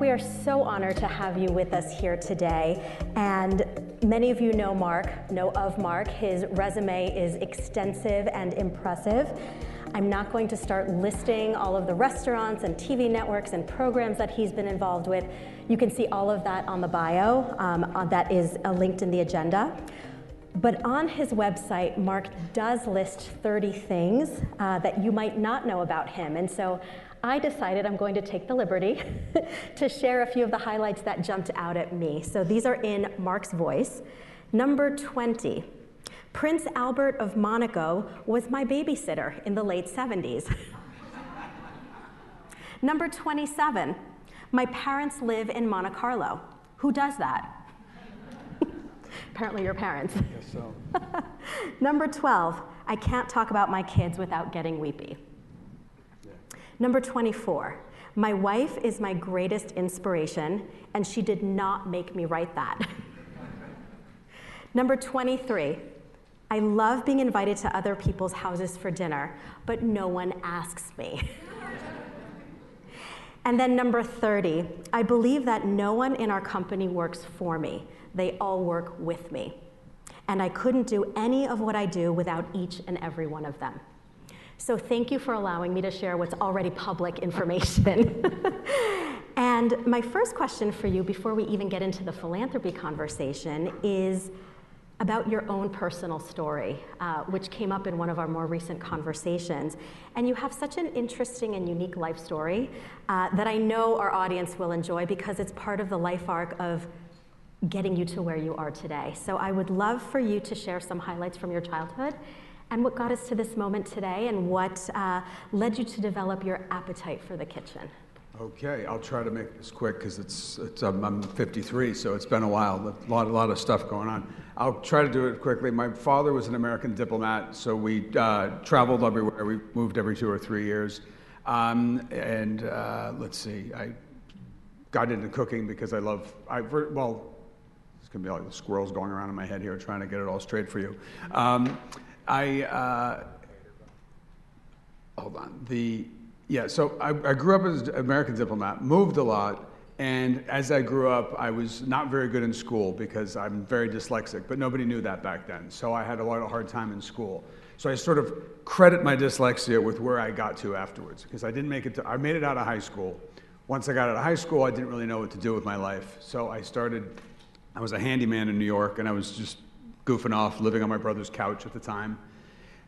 We are so honored to have you with us here today. And many of you know Marc, know of Marc. His resume is extensive and impressive. I'm not going to start listing all of the restaurants and TV networks and programs that he's been involved with. You can see all of that on the bio um, uh, that is uh, linked in the agenda. But on his website, Marc does list 30 things uh, that you might not know about him. And so I decided I'm going to take the liberty to share a few of the highlights that jumped out at me. So these are in Marc's voice. Number 20, Prince Albert of Monaco was my babysitter in the late 70s. Number 27, my parents live in Monte Carlo. Who does that? Apparently, your parents. Guess so. Number 12, I can't talk about my kids without getting weepy. Number 24, my wife is my greatest inspiration, and she did not make me write that. Number 23, I love being invited to other people's houses for dinner, but no one asks me. and then number 30, I believe that no one in our company works for me, they all work with me. And I couldn't do any of what I do without each and every one of them. So thank you for allowing me to share what's already public information. and my first question for you before we even get into the philanthropy conversation is about your own personal story, uh, which came up in one of our more recent conversations. And you have such an interesting and unique life story uh, that I know our audience will enjoy because it's part of the life arc of getting you to where you are today. So I would love for you to share some highlights from your childhood and what got us to this moment today and what uh, led you to develop your appetite for the kitchen. Okay, I'll try to make this quick because it's, it's um, I'm 53, so it's been a while. A lot, a lot of stuff going on. I'll try to do it quickly. My father was an American diplomat, so we uh, traveled everywhere. We moved every two or three years. Um, and uh, let's see, I got into cooking because I love, I, well, it's going to be like the squirrels going around in my head here trying to get it all straight for you. Um, I uh, hold on. The yeah. So I, I grew up as an American diplomat, moved a lot, and as I grew up, I was not very good in school because I'm very dyslexic. But nobody knew that back then, so I had a lot of hard time in school. So I sort of credit my dyslexia with where I got to afterwards because I didn't make it. To, I made it out of high school. Once I got out of high school, I didn't really know what to do with my life. So I started. I was a handyman in New York, and I was just goofing off, living on my brother's couch at the time.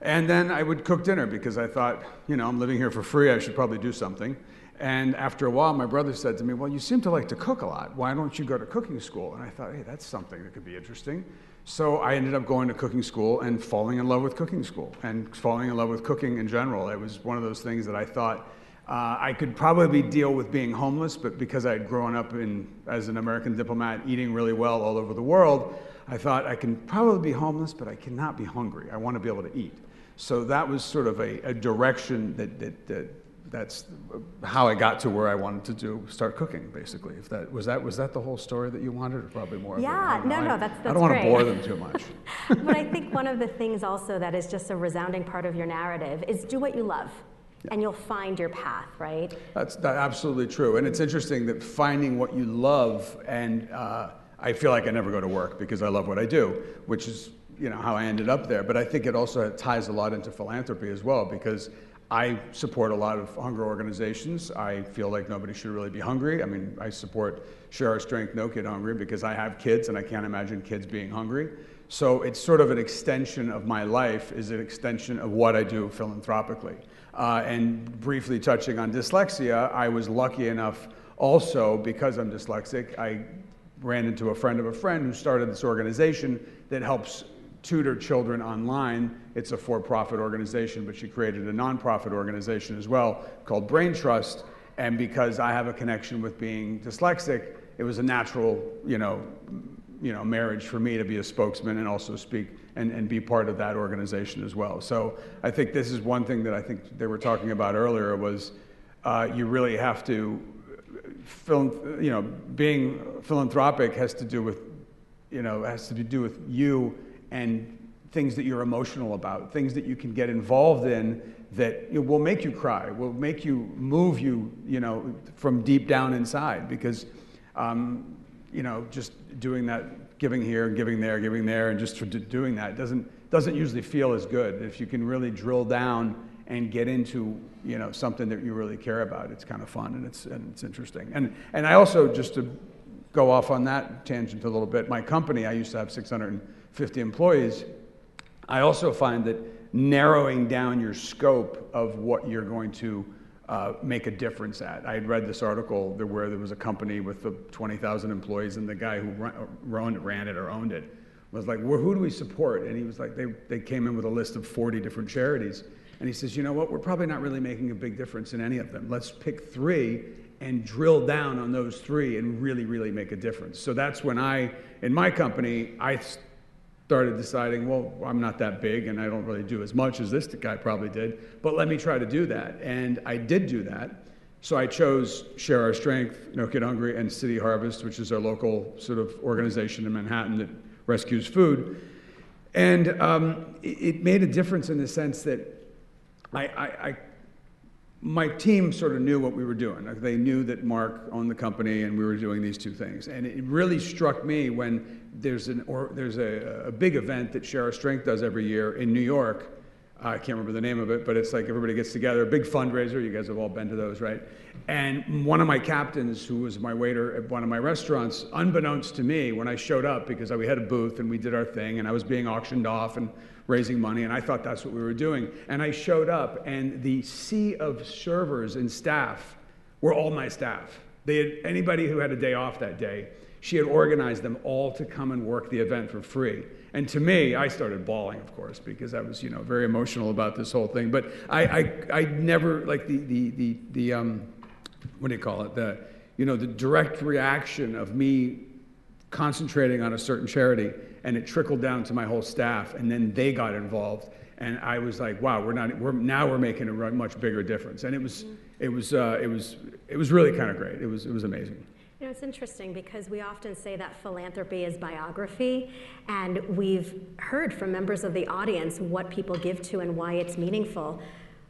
And then I would cook dinner because I thought, you know, I'm living here for free, I should probably do something. And after a while, my brother said to me, Well, you seem to like to cook a lot. Why don't you go to cooking school? And I thought, Hey, that's something that could be interesting. So I ended up going to cooking school and falling in love with cooking school and falling in love with cooking in general. It was one of those things that I thought uh, I could probably deal with being homeless, but because I had grown up in, as an American diplomat eating really well all over the world, I thought I can probably be homeless, but I cannot be hungry. I want to be able to eat. So that was sort of a, a direction that, that, that, that's how I got to where I wanted to do start cooking. Basically, if that was that was that the whole story that you wanted, or probably more. Yeah, no, no, that's that's I don't want great. to bore them too much. but I think one of the things also that is just a resounding part of your narrative is do what you love. Yeah. And you'll find your path, right? That's that absolutely true. And it's interesting that finding what you love, and uh, I feel like I never go to work because I love what I do, which is you know how I ended up there. But I think it also ties a lot into philanthropy as well because I support a lot of hunger organizations. I feel like nobody should really be hungry. I mean, I support Share Our Strength, No Kid Hungry because I have kids and I can't imagine kids being hungry. So it's sort of an extension of my life, is an extension of what I do philanthropically. Uh, and briefly touching on dyslexia, I was lucky enough also because I'm dyslexic. I ran into a friend of a friend who started this organization that helps tutor children online. It's a for profit organization, but she created a nonprofit organization as well called Brain Trust. And because I have a connection with being dyslexic, it was a natural, you know, you know, marriage for me to be a spokesman and also speak and, and be part of that organization as well. So I think this is one thing that I think they were talking about earlier was uh, you really have to, you know, being philanthropic has to do with, you know, has to do with you and things that you're emotional about, things that you can get involved in that you know, will make you cry, will make you move you, you know, from deep down inside. Because, um, you know, just doing that, giving here, giving there, giving there, and just doing that doesn't doesn't usually feel as good. If you can really drill down and get into, you know, something that you really care about, it's kind of fun and it's and it's interesting. And and I also just to go off on that tangent a little bit. My company, I used to have 650 employees. I also find that narrowing down your scope of what you're going to uh, make a difference at. I had read this article where there was a company with the 20,000 employees, and the guy who run, ran it or owned it was like, well, "Who do we support?" And he was like, they, "They came in with a list of 40 different charities." And he says, "You know what? We're probably not really making a big difference in any of them. Let's pick three and drill down on those three and really, really make a difference. So that's when I, in my company, I started deciding, well, I'm not that big and I don't really do as much as this guy probably did, but let me try to do that. And I did do that. So I chose Share Our Strength, No Kid Hungry, and City Harvest, which is our local sort of organization in Manhattan that rescues food. And um, it, it, made a difference in the sense that I, I, I my team sort of knew what we were doing. They knew that Marc owned the company and we were doing these two things. And it really struck me when there's, an, or, there's a, a big event that Share Our Strength does every year in New York. I can't remember the name of it, but it's like everybody gets together, a big fundraiser. You guys have all been to those, right? And one of my captains, who was my waiter at one of my restaurants, unbeknownst to me, when I showed up, because we had a booth and we did our thing, and I was being auctioned off and raising money, and I thought that's what we were doing. And I showed up, and the sea of servers and staff were all my staff. They had, anybody who had a day off that day, she had organized them all to come and work the event for free. And to me, I started bawling, of course, because I was, you know, very emotional about this whole thing. But I, I, I never like the, the, the, the um, what do you call it? The, you know, the direct reaction of me concentrating on a certain charity and it trickled down to my whole staff and then they got involved and i was like wow we're not we're now we're making a much bigger difference and it was it was uh, it was it was really kind of great it was it was amazing you know, it's interesting because we often say that philanthropy is biography, and we've heard from members of the audience what people give to and why it's meaningful.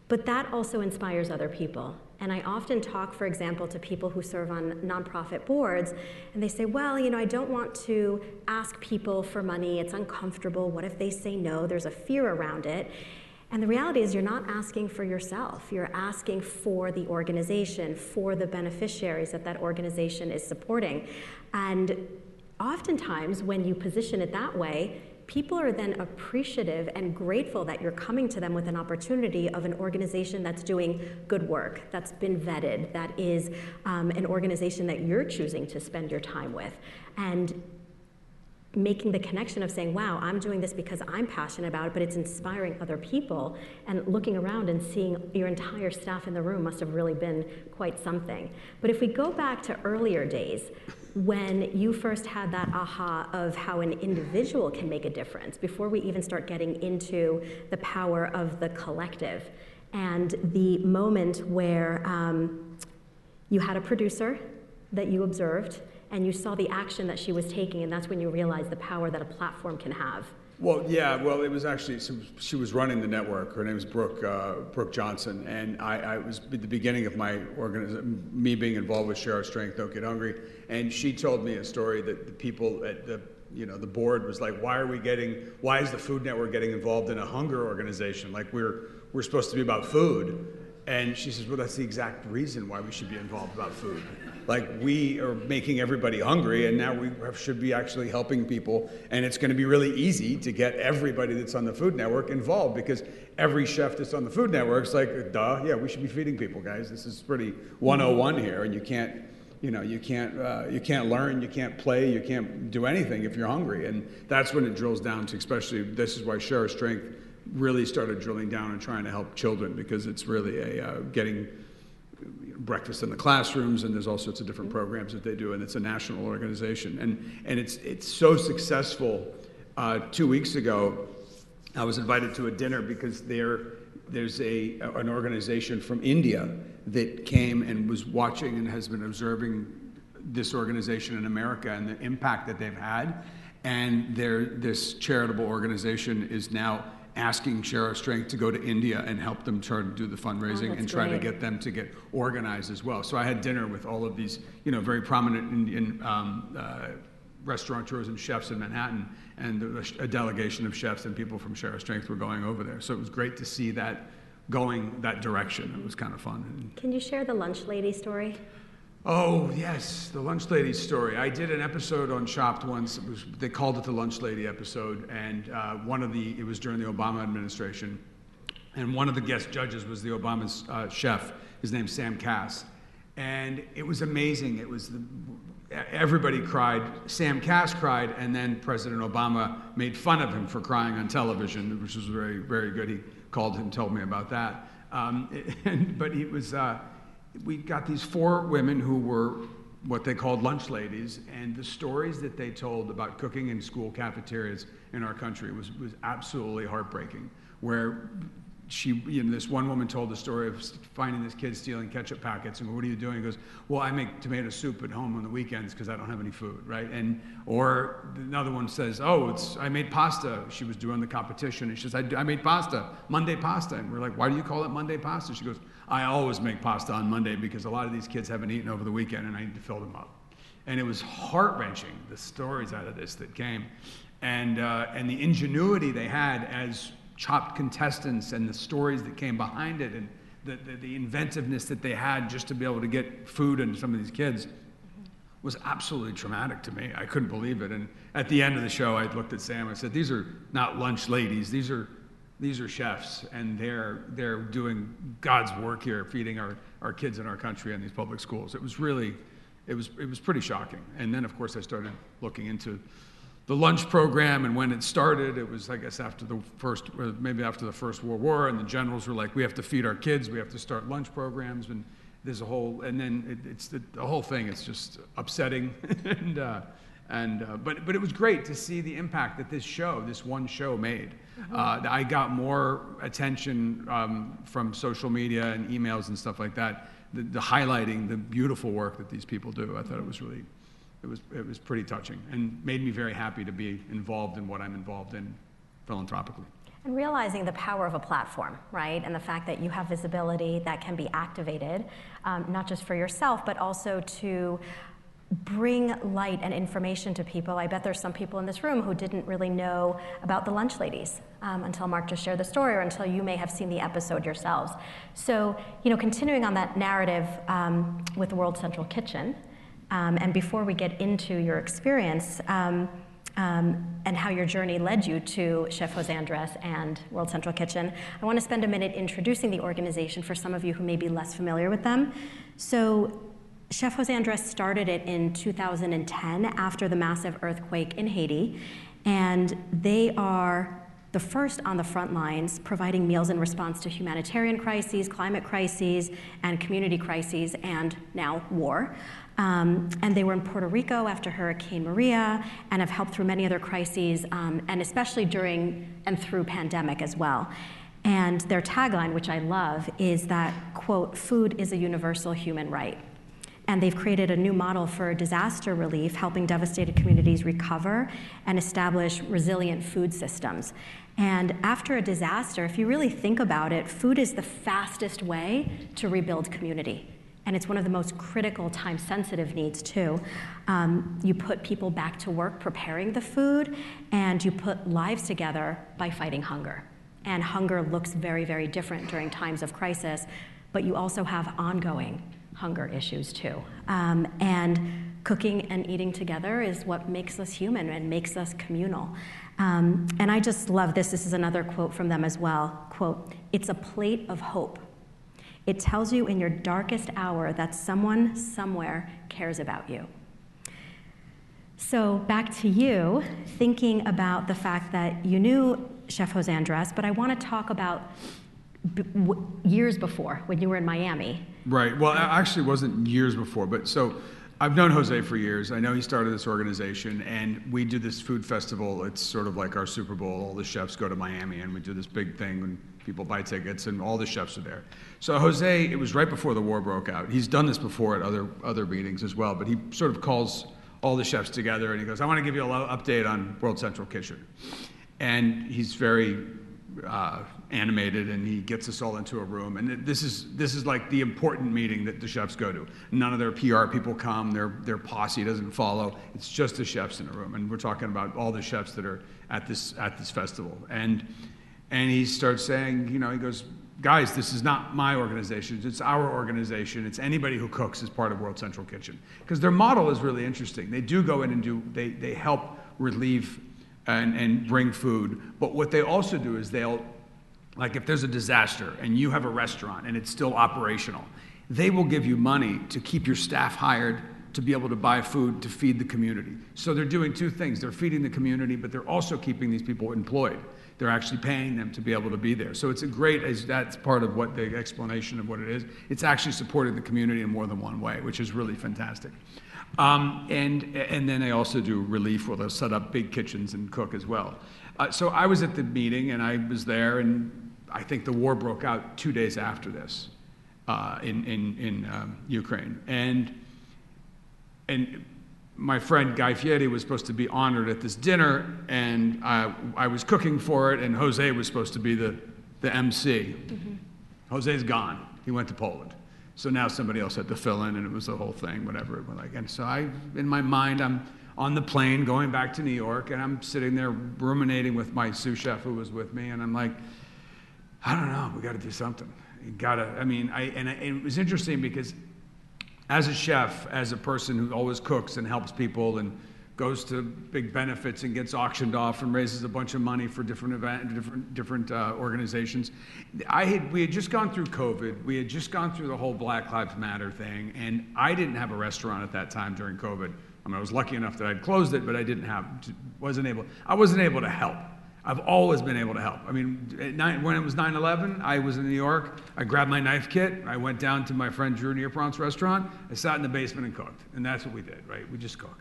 But that also inspires other people. And I often talk, for example, to people who serve on nonprofit boards, and they say, Well, you know, I don't want to ask people for money. It's uncomfortable. What if they say no? There's a fear around it. And the reality is, you're not asking for yourself. You're asking for the organization, for the beneficiaries that that organization is supporting. And oftentimes, when you position it that way, people are then appreciative and grateful that you're coming to them with an opportunity of an organization that's doing good work, that's been vetted, that is um, an organization that you're choosing to spend your time with. And making the connection of saying, wow, I'm doing this because I'm passionate about it, but it's inspiring other people, and looking around and seeing your entire staff in the room must have really been quite something. But if we go back to earlier days, when you first had that aha of how an individual can make a difference before we even start getting into the power of the collective and the moment where um, you had a producer that you observed and you saw the action that she was taking and that's when you realized the power that a platform can have well, yeah. Well, it was actually she was running the network. Her name is Brooke uh, Brooke Johnson, and I, I was at the beginning of my organization, me being involved with Share Our Strength, No Kid Hungry, and she told me a story that the people at the you know the board was like, why are we getting? Why is the Food Network getting involved in a hunger organization? Like we're we're supposed to be about food, and she says, well, that's the exact reason why we should be involved about food like we are making everybody hungry and now we should be actually helping people. And it's going to be really easy to get everybody that's on the food network involved because every chef that's on the food network is like duh yeah we should be feeding people guys. This is pretty 101 here and you can't you know you can't uh, you can't learn you can't play you can't do anything if you're hungry. And that's when it drills down to especially this is why share strength really started drilling down and trying to help children because it's really a uh, getting breakfast in the classrooms, and there's all sorts of different programs that they do, and it's a national organization. And, and it's, it's so successful. Uh, two weeks ago, I was invited to a dinner because there, there's a, an organization from India that came and was watching and has been observing this organization in America and the impact that they've had. And their, this charitable organization is now asking Share Our Strength to go to India and help them try to do the fundraising Oh, and that's try to get them to get organized as well. So I had dinner with all of these, you know, very prominent Indian um, uh, restaurateurs and chefs in Manhattan, and a delegation of chefs and people from Share Our Strength were going over there. So it was great to see that going that direction. It was kind of fun. Can you share the lunch lady story? Oh yes, the lunch lady story. I did an episode on Chopped once. Was they called it the lunch lady episode, and uh, one of the it was during the Obama administration, and one of the guest judges was the Obama's uh, chef. His name's Sam Kass, and it was amazing. It was the everybody cried. Sam Kass cried, and then President Obama made fun of him for crying on television, which was very very good. He called and told me about that. Um, and, but he was. Uh, we got these four women who were what they called lunch ladies, and the stories that they told about cooking in school cafeterias in our country was, was absolutely heartbreaking. Where she, you know, this one woman told the story of finding this kid stealing ketchup packets, and what are you doing? He goes, well, I make tomato soup at home on the weekends because I don't have any food, right? And or another one says, oh, it's I made pasta. She was doing the competition, and she says, I, I made pasta, Monday pasta, and we're like, why do you call it Monday pasta? She goes, I always make pasta on Monday because a lot of these kids haven't eaten over the weekend, and I need to fill them up. And it was heart wrenching the stories out of this that came, and uh, and the ingenuity they had as chopped contestants and the stories that came behind it and the, the, the, inventiveness that they had just to be able to get food into some of these kids was absolutely traumatic to me. I couldn't believe it. And at the end of the show, I looked at Sam. I said, "These are not lunch ladies. These are these are chefs, and they're they're doing God's work here, feeding our, our kids in our country and these public schools." It was really, it was it was pretty shocking. And then, of course, I started looking into the lunch program and when it started it was i guess after the first uh, maybe after the first world war and the generals were like we have to feed our kids we have to start lunch programs and there's a whole and then it, it's the, the, whole thing it's just upsetting and uh, and uh, but but it was great to see the impact that this show this one show made mm-hmm. i got more attention um, from social media and emails and stuff like that the, the highlighting the beautiful work that these people do i thought it was really it was, it was pretty touching and made me very happy to be involved in what I'm involved in philanthropically. And realizing the power of a platform, right? And the fact that you have visibility that can be activated, um, not just for yourself, but also to bring light and information to people. I bet there's some people in this room who didn't really know about the lunch ladies um, until Marc just shared the story or until you may have seen the episode yourselves. So, you know, continuing on that narrative um, with World Central Kitchen, um, and before we get into your experience um, um, and how your journey led you to Chef Jose Andres and World Central Kitchen, I want to spend a minute introducing the organization for some of you who may be less familiar with them. So, Chef Jose Andres started it in 2010 after the massive earthquake in Haiti, and they are the first on the front lines, providing meals in response to humanitarian crises, climate crises, and community crises, and now war. Um, and they were in Puerto Rico after Hurricane Maria and have helped through many other crises, um, and especially during and through pandemic as well. And their tagline, which I love, is that, quote, food is a universal human right. And they've created a new model for disaster relief, helping devastated communities recover and establish resilient food systems. And after a disaster, if you really think about it, food is the fastest way to rebuild community. And it's one of the most critical, time sensitive needs, too. Um, you put people back to work preparing the food, and you put lives together by fighting hunger. And hunger looks very, very different during times of crisis, but you also have ongoing hunger issues, too. Um, and cooking and eating together is what makes us human and makes us communal. Um, and I just love this. This is another quote from them as well. Quote, it's a plate of hope it tells you in your darkest hour that someone somewhere cares about you. So, back to you, thinking about the fact that you knew Chef Jose Andres, but I want to talk about b- w- years before when you were in Miami. Right. Well, actually, it wasn't years before, but so I've known Jose for years. I know he started this organization, and we do this food festival. It's sort of like our Super Bowl. All the chefs go to Miami, and we do this big thing, and people buy tickets, and all the chefs are there. So Jose, it was right before the war broke out. He's done this before at other other meetings as well, but he sort of calls all the chefs together, and he goes, "I want to give you a update on World Central Kitchen," and he's very uh, animated, and he gets us all into a room. And this is this is like the important meeting that the chefs go to. None of their PR people come. Their their posse doesn't follow. It's just the chefs in a room, and we're talking about all the chefs that are at this at this festival. And and he starts saying, you know, he goes, guys, this is not my organization. It's our organization. It's anybody who cooks as part of World Central Kitchen. Because their model is really interesting. They do go in and do, they, they help relieve and, and bring food. But what they also do is they'll, like if there's a disaster and you have a restaurant and it's still operational, they will give you money to keep your staff hired to be able to buy food to feed the community. So they're doing two things. They're feeding the community, but they're also keeping these people employed. They're actually paying them to be able to be there. So it's a great, as that's part of what the explanation of what it is. It's actually supporting the community in more than one way, which is really fantastic. Um, and, and then they also do relief where they'll set up big kitchens and cook as well. Uh, so I was at the meeting and I was there, and I think the war broke out two days after this uh, in, in, in um, Ukraine. And, and my friend Guy Fieri was supposed to be honored at this dinner, and I, I was cooking for it, and Jose was supposed to be the, the MC. Mm-hmm. Jose's gone. He went to Poland. So now somebody else had to fill in, and it was the whole thing, whatever. It was like, and so I, in my mind, I'm on the plane going back to New York, and I'm sitting there ruminating with my sous chef who was with me, and I'm like, I don't know, we got to do something. You gotta. I mean, I and, I, and it was interesting because as a chef, as a person who always cooks and helps people and goes to big benefits and gets auctioned off and raises a bunch of money for different event, different different uh, organizations. I had we had just gone through COVID. We had just gone through the whole Black Lives Matter thing, and I didn't have a restaurant at that time during COVID. I mean, I was lucky enough that I'd closed it, but I didn't have wasn't able I wasn't able to help. I've always been able to help. I mean, nine, when it was 9 11, I was in New York. I grabbed my knife kit. I went down to my friend Drew Nieporent's restaurant. I sat in the basement and cooked. And that's what we did, right? We just cook.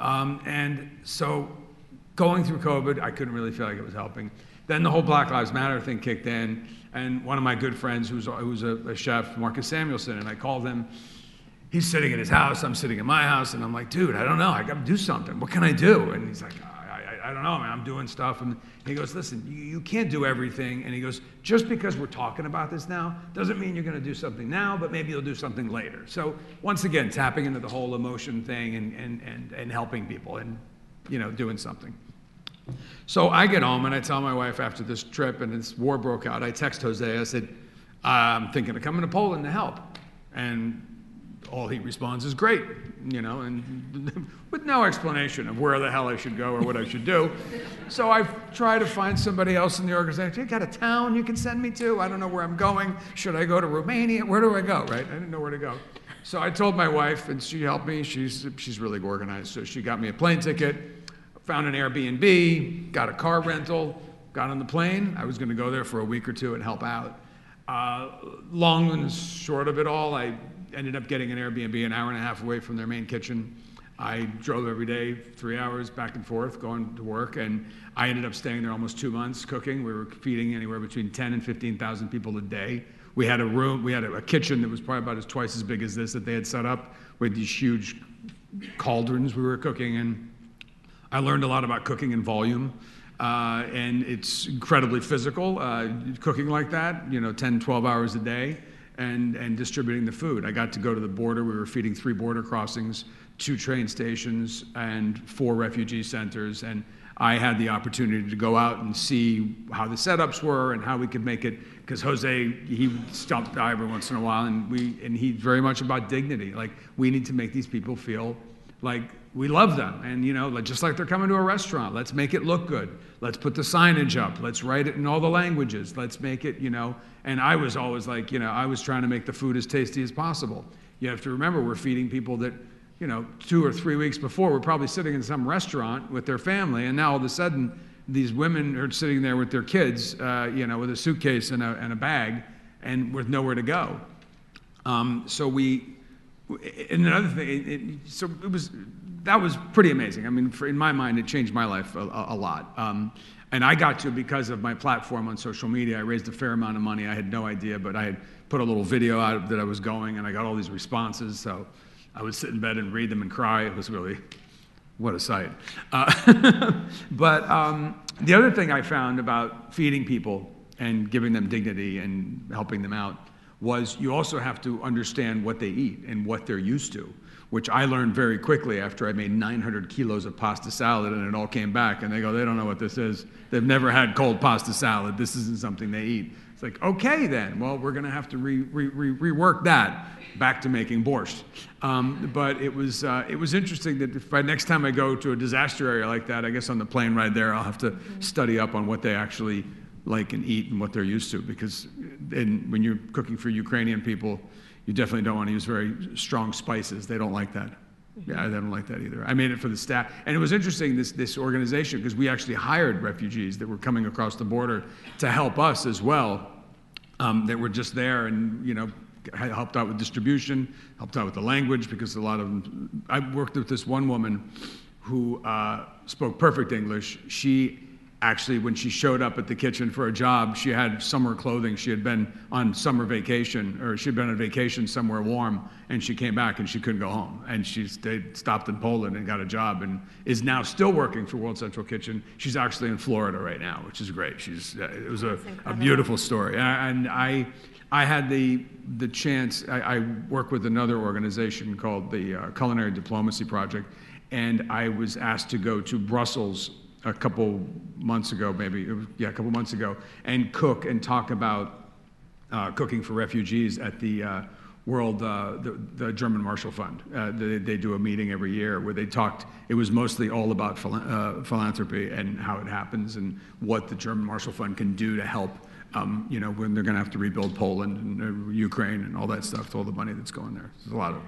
Um, and so going through COVID, I couldn't really feel like it was helping. Then the whole Black Lives Matter thing kicked in. And one of my good friends, who's, who's a, a chef, Marcus Samuelsson, and I called him. He's sitting in his house. I'm sitting in my house. And I'm like, dude, I don't know. I got to do something. What can I do? And he's like, I don't know, man, I'm doing stuff. And he goes, listen, you, you can't do everything. And he goes, just because we're talking about this now doesn't mean you're going to do something now, but maybe you'll do something later. So once again, tapping into the whole emotion thing and, and, and, and helping people and, you know, doing something. So I get home and I tell my wife after this trip and this war broke out, I text Jose, I said, I'm thinking of coming to Poland to help. And all he responds is great, you know, and with no explanation of where the hell I should go or what I should do. So I try to find somebody else in the organization. You got a town you can send me to? I don't know where I'm going. Should I go to Romania? Where do I go, right? I didn't know where to go. So I told my wife, and she helped me. She's, she's really organized. So she got me a plane ticket, found an Airbnb, got a car rental, got on the plane. I was going to go there for a week or two and help out. Uh, long and short of it all, I ended up getting an Airbnb an hour and a half away from their main kitchen. I drove every day, three hours back and forth, going to work, and I ended up staying there almost two months cooking. We were feeding anywhere between 10 and 15,000 people a day. We had a room, we had a, kitchen that was probably about as twice as big as this that they had set up with these huge cauldrons we were cooking in. I learned a lot about cooking in volume. Uh, and it's incredibly physical, uh, cooking like that, you know, 10, 12 hours a day and, and distributing the food. I got to go to the border. We were feeding three border crossings, two train stations, and four refugee centers. And I had the opportunity to go out and see how the setups were and how we could make it. Because Jose, he stopped by every once in a while, and we and he's very much about dignity. Like we need to make these people feel like we love them. And you know just like they're coming to a restaurant let's make it look good. Let's put the signage up. Let's write it in all the languages. Let's make it you know and i was always like you know i was trying to make the food as tasty as possible. You have to remember we're feeding people that you know two or three weeks before we're probably sitting in some restaurant with their family and now all of a sudden these women are sitting there with their kids uh, you know with a suitcase and a, and a bag and with nowhere to go. Um, so we and another thing, it, it, so it was that was pretty amazing. I mean, for, in my mind, it changed my life a, a, lot. Um, and I got to because of my platform on social media. I raised a fair amount of money. I had no idea, but I had put a little video out that I was going, and I got all these responses. So I would sit in bed and read them and cry. It was really, what a sight. Uh, but um, the other thing I found about feeding people and giving them dignity and helping them out was you also have to understand what they eat and what they're used to, which I learned very quickly after I made 900 kilos of pasta salad and it all came back. And they go, they don't know what this is. They've never had cold pasta salad. This isn't something they eat. It's like, okay, then. Well, we're going to have to re, re, re, rework that back to making borscht. Um, but it was, uh, it was interesting that if by next time I go to a disaster area like that, I guess on the plane ride there, I'll have to study up on what they actually like and eat and what they're used to. Because in, when you're cooking for Ukrainian people, you definitely don't want to use very strong spices. They don't like that. Yeah, they don't like that either. I made it for the staff. And it was interesting, this, this organization, because we actually hired refugees that were coming across the border to help us as well, um, that were just there and, you know, helped out with distribution, helped out with the language, because a lot of them, I worked with this one woman who uh, spoke perfect English. She actually, when she showed up at the kitchen for a job, she had summer clothing. She had been on summer vacation, or she'd been on vacation somewhere warm, and she came back and she couldn't go home. And she stayed, stopped in Poland and got a job, and is now still working for World Central Kitchen. She's actually in Florida right now, which is great. She's uh, it was a, a, beautiful story, and I. I had the the chance. I, I work with another organization called the uh, Culinary Diplomacy Project, and I was asked to go to Brussels a couple months ago, maybe, yeah, a couple months ago, and cook and talk about uh, cooking for refugees at the uh, World, uh, the, the, German Marshall Fund. Uh, they, they, do a meeting every year where they talked, it was mostly all about uh, philanthropy and how it happens and what the German Marshall Fund can do to help. Um, you know, when they're going to have to rebuild Poland and uh, Ukraine and all that stuff, all the money that's going there. There's a lot of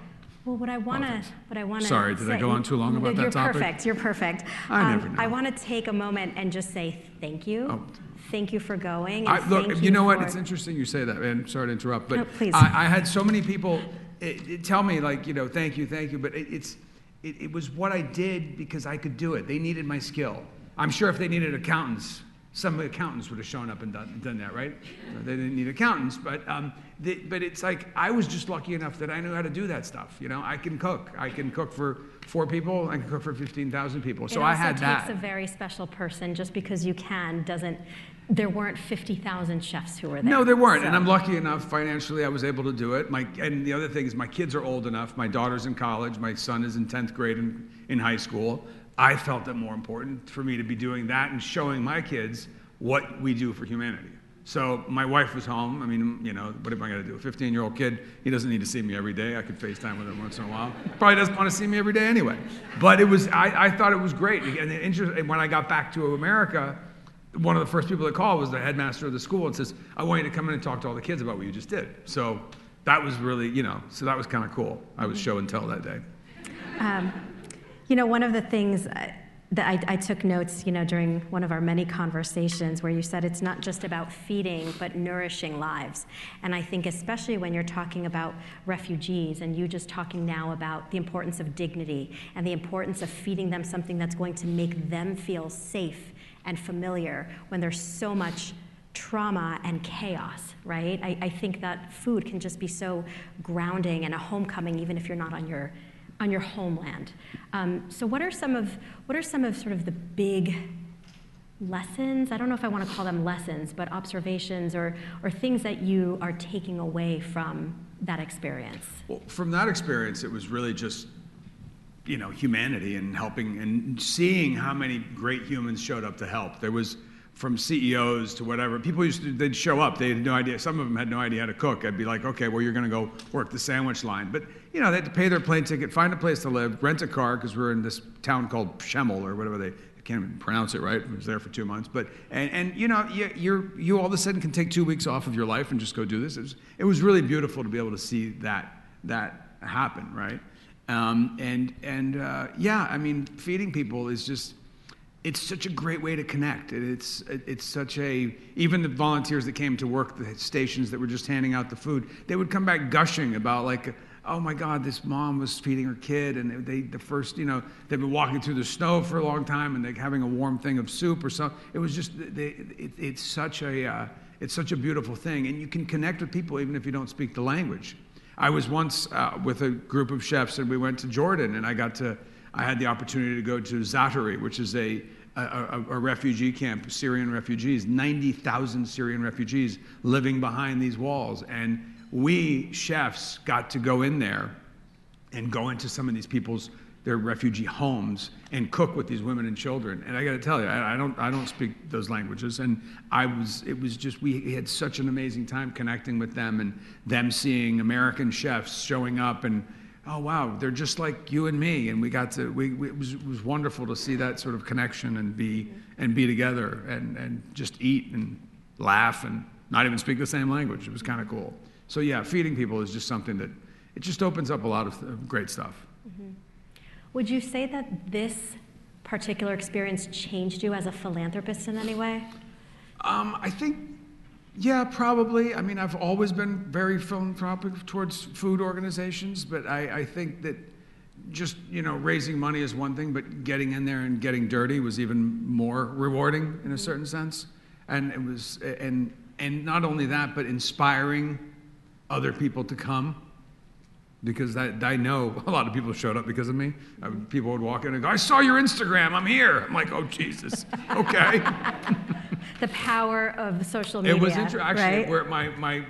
well, what I want to, what I want to. Sorry, did say, I go on too long about that topic? You're perfect. You're perfect. I um, never know. I want to take a moment and just say thank you. Oh. Thank you for going. I, look, you, you, know what? It's interesting you say that, and sorry to interrupt, but no, please. I, I, had so many people it, it tell me like, you know, thank you, thank you, but it, it's, it, it was what I did because I could do it. They needed my skill. I'm sure if they needed accountants, some accountants would have shown up and done, done that, right? They didn't need accountants, but um, the, but it's like I was just lucky enough that I knew how to do that stuff. You know, I can cook. I can cook for four people. I can cook for fifteen thousand people. So I had that. It takes a very special person. Just because you can doesn't. There weren't fifty thousand chefs who were there. No, there weren't, so. and I'm lucky enough financially. I was able to do it. My and the other thing is my kids are old enough. My daughter's in college. My son is in tenth grade in, in high school. I felt it more important for me to be doing that and showing my kids what we do for humanity. So my wife was home. I mean, you know, what am I going to do? A 15 year old kid, he doesn't need to see me every day. I could FaceTime with him once in a while. Probably doesn't want to see me every day anyway. But it was, I, I thought it was great. And when I got back to America, one of the first people that called was the headmaster of the school and says, I want you to come in and talk to all the kids about what you just did. So that was really, you know, so that was kind of cool. I was show and tell that day. Um, you know, one of the things, uh, that I, I, took notes, you know, during one of our many conversations where you said it's not just about feeding, but nourishing lives. And I think especially when you're talking about refugees and you just talking now about the importance of dignity and the importance of feeding them something that's going to make them feel safe and familiar when there's so much trauma and chaos, right? I, I think that food can just be so grounding and a homecoming even if you're not on your on your homeland. Um, so what are some of what are some of sort of the big lessons? I don't know if I want to call them lessons, but observations or or things that you are taking away from that experience. Well, from that experience, it was really just you know humanity and helping and seeing how many great humans showed up to help. There was from CEOs to whatever. People used to, they'd show up. They had no idea. Some of them had no idea how to cook. I'd be like, okay, well, you're going to go work the sandwich line. But, you know, they had to pay their plane ticket, find a place to live, rent a car, because we're in this town called Schemmel or whatever they, I can't even pronounce it right. I was there for two months. But, and, and you know, you, you're, you all of a sudden can take two weeks off of your life and just go do this. It was, it was really beautiful to be able to see that, that happen, right? Um, and, and uh, yeah, I mean, feeding people is just, it's such a great way to connect. It's, it's such a, even the volunteers that came to work the stations that were just handing out the food, they would come back gushing about like, oh my God, this mom was feeding her kid, and they, the first, you know, they've been walking through the snow for a long time, and they're having a warm thing of soup or something. It was just, they, it, it's such a, uh, it's such a beautiful thing, and you can connect with people even if you don't speak the language. I was once uh, with a group of chefs, and we went to Jordan, and I got to I had the opportunity to go to Zatari, which is a, a, a, refugee camp, Syrian refugees, 90,000 Syrian refugees living behind these walls. And we chefs got to go in there and go into some of these people's their refugee homes and cook with these women and children. And I got to tell you, I, I, don't I don't speak those languages, and I was it was just we had such an amazing time connecting with them and them seeing American chefs showing up and oh wow they're just like you and me and we got to we, we it was it was wonderful to see that sort of connection and be and be together and and just eat and laugh and not even speak the same language. It was kind of cool. So yeah, feeding people is just something that it just opens up a lot of great stuff. Mm-hmm. Would you say that this particular experience changed you as a philanthropist in any way? Um, I think, yeah, probably. I mean, I've always been very philanthropic towards food organizations, but I, I think that just you know raising money is one thing, but getting in there and getting dirty was even more rewarding in a certain sense. And it was, and and not only that, but inspiring other people to come because I, I, know a lot of people showed up because of me. I, people would walk in and go, I saw your Instagram, I'm here. I'm like, oh, Jesus, okay. the power of social media. It was interesting. Actually, right? where my, my,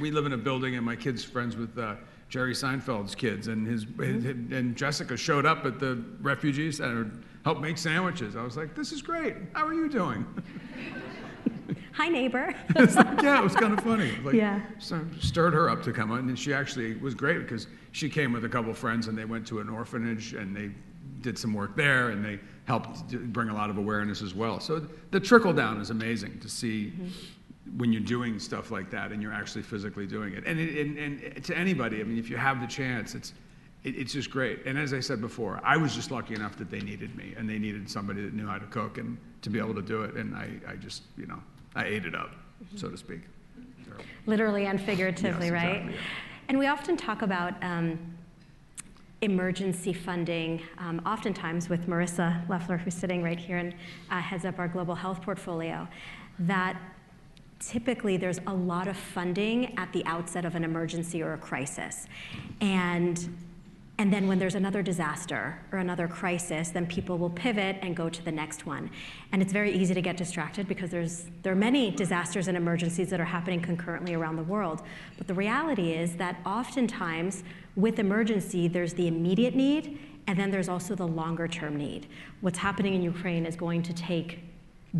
we live in a building and my kid's friends with uh, Jerry Seinfeld's kids, and, his, mm-hmm. and Jessica showed up at the refugee center, helped make sandwiches. I was like, this is great. How are you doing? hi neighbor. yeah, it was kind of funny. Like, yeah. So stirred her up to come on, and she actually was great because she came with a couple friends and they went to an orphanage and they did some work there and they helped bring a lot of awareness as well. So the trickle down is amazing to see mm-hmm. when you're doing stuff like that and you're actually physically doing it. And, it, and, and to anybody, I mean, if you have the chance, it's it, it's just great. And as I said before, I was just lucky enough that they needed me and they needed somebody that knew how to cook and to be able to do it. And I, I just, you know, I ate it up, mm-hmm. so to speak. Literally and figuratively, yes, right? Exactly, yeah. And we often talk about um, emergency funding, um, oftentimes with Marissa Leffler, who's sitting right here and uh, heads up our global health portfolio, that typically there's a lot of funding at the outset of an emergency or a crisis. And and then when there's another disaster or another crisis, then people will pivot and go to the next one. And it's very easy to get distracted because there's, there are many disasters and emergencies that are happening concurrently around the world. But the reality is that oftentimes with emergency, there's the immediate need, and then there's also the longer term need. What's happening in Ukraine is going to take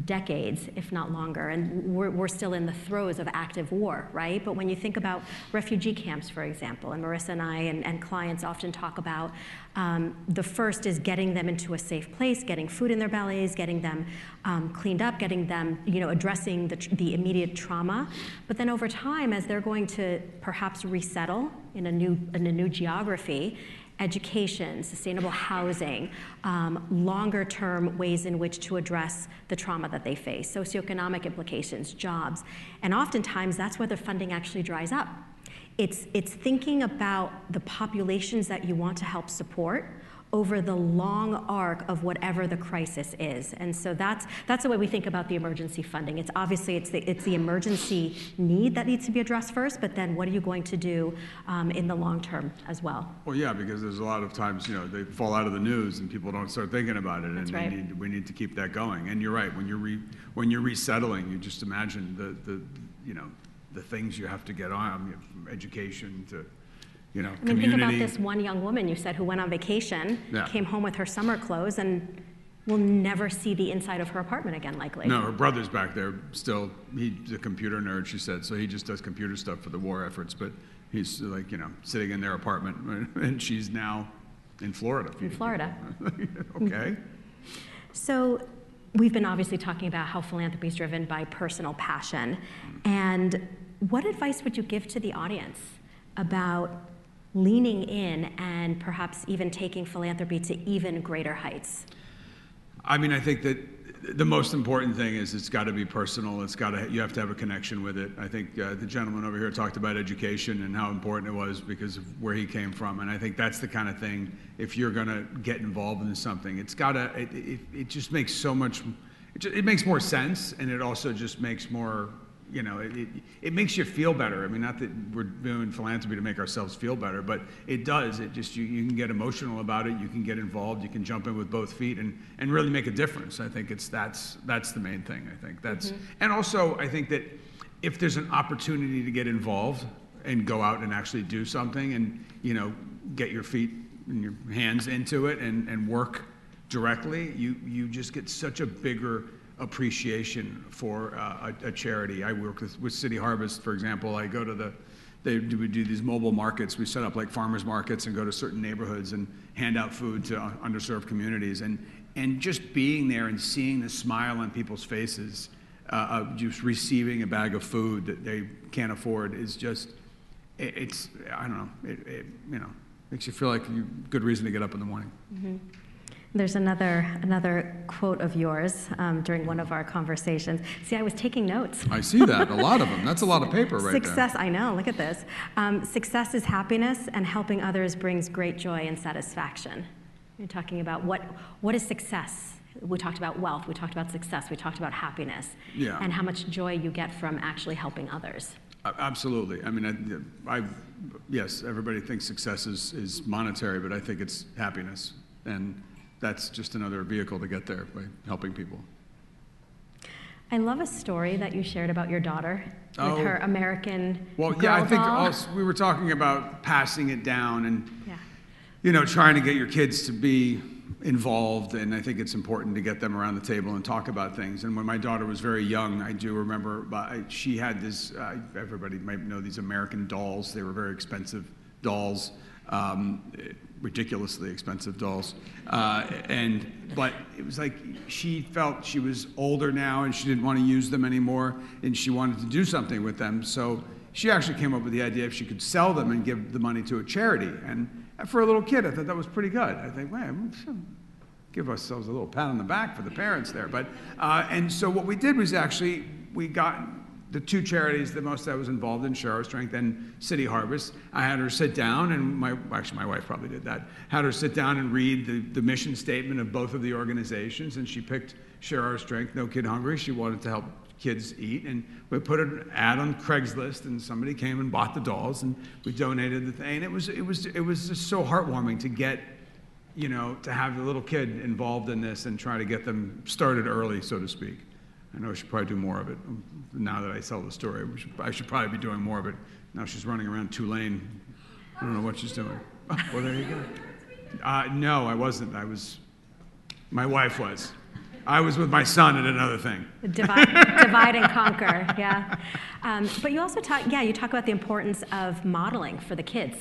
decades, if not longer. And we're, we're, still in the throes of active war, right? But when you think about refugee camps, for example, and Marissa and I and, and clients often talk about um, the first is getting them into a safe place, getting food in their bellies, getting them um, cleaned up, getting them, you know, addressing the, the immediate trauma. But then over time, as they're going to perhaps resettle in a new, in a new geography, education, sustainable housing, um, longer term ways in which to address the trauma that they face, socioeconomic implications, jobs. And oftentimes that's where the funding actually dries up. It's, it's thinking about the populations that you want to help support over the long arc of whatever the crisis is. And so that's, that's the way we think about the emergency funding. It's obviously it's the, it's the emergency need that needs to be addressed first, but then what are you going to do um, in the long term as well? Well, yeah, because there's a lot of times, you know, they fall out of the news and people don't start thinking about it, that's and right. need, we need to keep that going. And you're right, when you're, re, when you're resettling, you just imagine the, the, you know, the things you have to get on, you know, from education to you know, I mean, community. think about this one young woman you said who went on vacation, Yeah. came home with her summer clothes, and will never see the inside of her apartment again, likely. No, her brother's back there still. He's a computer nerd, she said, so he just does computer stuff for the war efforts. But he's like, you know, sitting in their apartment, and she's now in Florida. In Florida. okay. So we've been obviously talking about how philanthropy is driven by personal passion. And what advice would you give to the audience about leaning in and perhaps even taking philanthropy to even greater heights? I mean, I think that the most important thing is it's got to be personal. It's got to you have to have a connection with it. I think uh, the gentleman over here talked about education and how important it was because of where he came from, and I think that's the kind of thing. If you're going to get involved in something, it's got to. It, it, it, just makes so much. It, just, it makes more sense, and it also just makes more you know, it, it, it, makes you feel better. I mean, not that we're doing philanthropy to make ourselves feel better, but it does. It just, you, you can get emotional about it, you can get involved, you can jump in with both feet and, and really make a difference. I think it's, that's, that's the main thing, I think. That's, mm-hmm. and also, I think that if there's an opportunity to get involved and go out and actually do something and, you know, get your feet and your hands into it and, and work directly, you, you just get such a bigger appreciation for uh, a, a, charity. I work with, with City Harvest, for example. I go to the, they do, we do these mobile markets. We set up like farmers markets and go to certain neighborhoods and hand out food to underserved communities. And, and just being there and seeing the smile on people's faces uh, of just receiving a bag of food that they can't afford is just, it, it's, I don't know, it, it, you know, makes you feel like you good reason to get up in the morning. Mm-hmm. There's another, another quote of yours um, during one of our conversations. See, I was taking notes. I see that, a lot of them. That's a lot of paper right there. Success, there. I know, look at this. Um, success is happiness, and helping others brings great joy and satisfaction. You're talking about what, what is success? We talked about wealth, we talked about success, we talked about happiness, yeah. and how much joy you get from actually helping others. Absolutely. I mean, I, I, yes, everybody thinks success is, is monetary, but I think it's happiness. And that's just another vehicle to get there by helping people. I love a story that you shared about your daughter oh. with her American. Well, yeah, I think also, we were talking about passing it down and, yeah. you know, trying to get your kids to be involved. And I think it's important to get them around the table and talk about things. And when my daughter was very young, I do remember she had this. Uh, everybody might know these American dolls. They were very expensive dolls. Um, ridiculously expensive dolls. Uh, and but it was like she felt she was older now and she didn't want to use them anymore and she wanted to do something with them. So she actually came up with the idea if she could sell them and give the money to a charity. And for a little kid, I thought that was pretty good. I think, man, give ourselves a little pat on the back for the parents there. But uh, and so what we did was actually we got the two charities that most I was involved in, Share Our Strength and City Harvest, I had her sit down, and my actually my wife probably did that. Had her sit down and read the, the mission statement of both of the organizations, and she picked Share Our Strength, No Kid Hungry. She wanted to help kids eat, and we put an ad on Craigslist, and somebody came and bought the dolls, and we donated the thing. And it was it was it was just so heartwarming to get, you know, to have the little kid involved in this and try to get them started early, so to speak. I know I should probably do more of it. Now that I tell the story, should, I should probably be doing more of it. Now she's running around Tulane. I don't know what she's doing. Oh, well, there you go. Uh, no, I wasn't. I was, my wife was. I was with my son at another thing. Divide, divide and conquer, yeah. Um, but you also talk, yeah, you talk about the importance of modeling for the kids.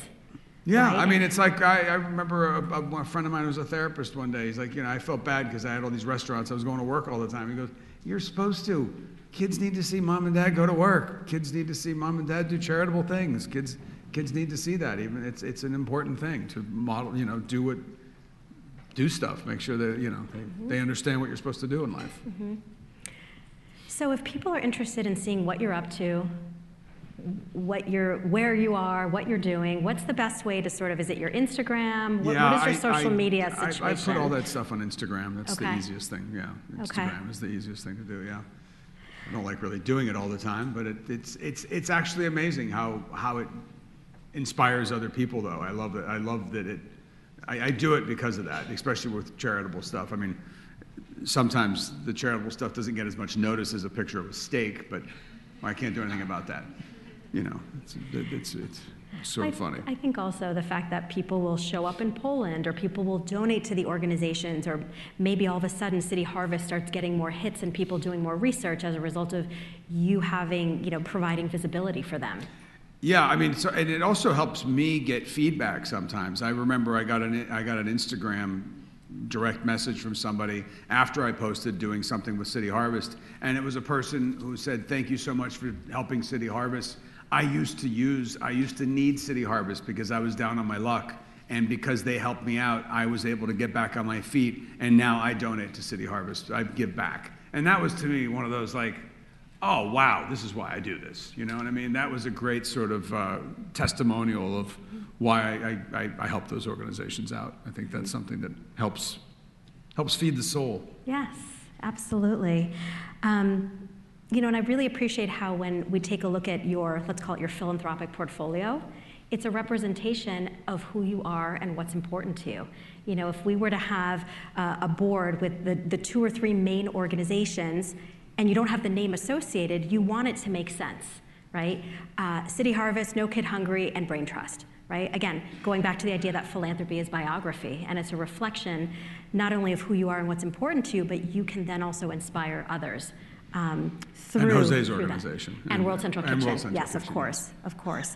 Yeah, right? I mean, it's like I, I remember a, a, friend of mine who was a therapist one day. He's like, you know, I felt bad because I had all these restaurants. I was going to work all the time. He goes, you're supposed to. Kids need to see mom and dad go to work. Kids need to see mom and dad do charitable things. Kids, kids need to see that. Even it's, it's an important thing to model. You know, do what, do stuff. Make sure that you know they, mm-hmm. they understand what you're supposed to do in life. Mm-hmm. So, if people are interested in seeing what you're up to, what you're, where you are, what you're doing. What's the best way to sort of, is it your Instagram? What, yeah, what is your social I, media situation? I, I, put all that stuff on Instagram. That's okay. the easiest thing. Yeah, Instagram okay. is the easiest thing to do. Yeah. I don't like really doing it all the time, but it, it's it's it's actually amazing how how it inspires other people. Though I love it. I love that it. I, I do it because of that, especially with charitable stuff. I mean, sometimes the charitable stuff doesn't get as much notice as a picture of a steak, but I can't do anything about that you know, it's, it's, it's of I, funny. I think also the fact that people will show up in Poland or people will donate to the organizations or maybe all of a sudden City Harvest starts getting more hits and people doing more research as a result of you having, you know, providing visibility for them. Yeah, I mean, so, and it also helps me get feedback sometimes. I remember I got an I got an Instagram direct message from somebody after I posted doing something with City Harvest, and it was a person who said, "Thank you so much for helping City Harvest." I used to use, I used to need City Harvest because I was down on my luck. And because they helped me out, I was able to get back on my feet. And now I donate to City Harvest. I give back. And that was to me one of those like, oh, wow, this is why I do this. You know what I mean? That was a great sort of uh, testimonial of why I, I, I help those organizations out. I think that's something that helps, helps feed the soul. Yes, absolutely. Um, you know, and I really appreciate how when we take a look at your, let's call it your philanthropic portfolio, it's a representation of who you are and what's important to you. You know, if we were to have uh, a board with the, the two or three main organizations and you don't have the name associated, you want it to make sense, right? Uh, City Harvest, No Kid Hungry, and Brain Trust, right? Again, going back to the idea that philanthropy is biography and it's a reflection not only of who you are and what's important to you, but you can then also inspire others. Um, through, and Jose's through organization. And, and, World Central and Kitchen. World Central yes, Kitchen, of course, of course.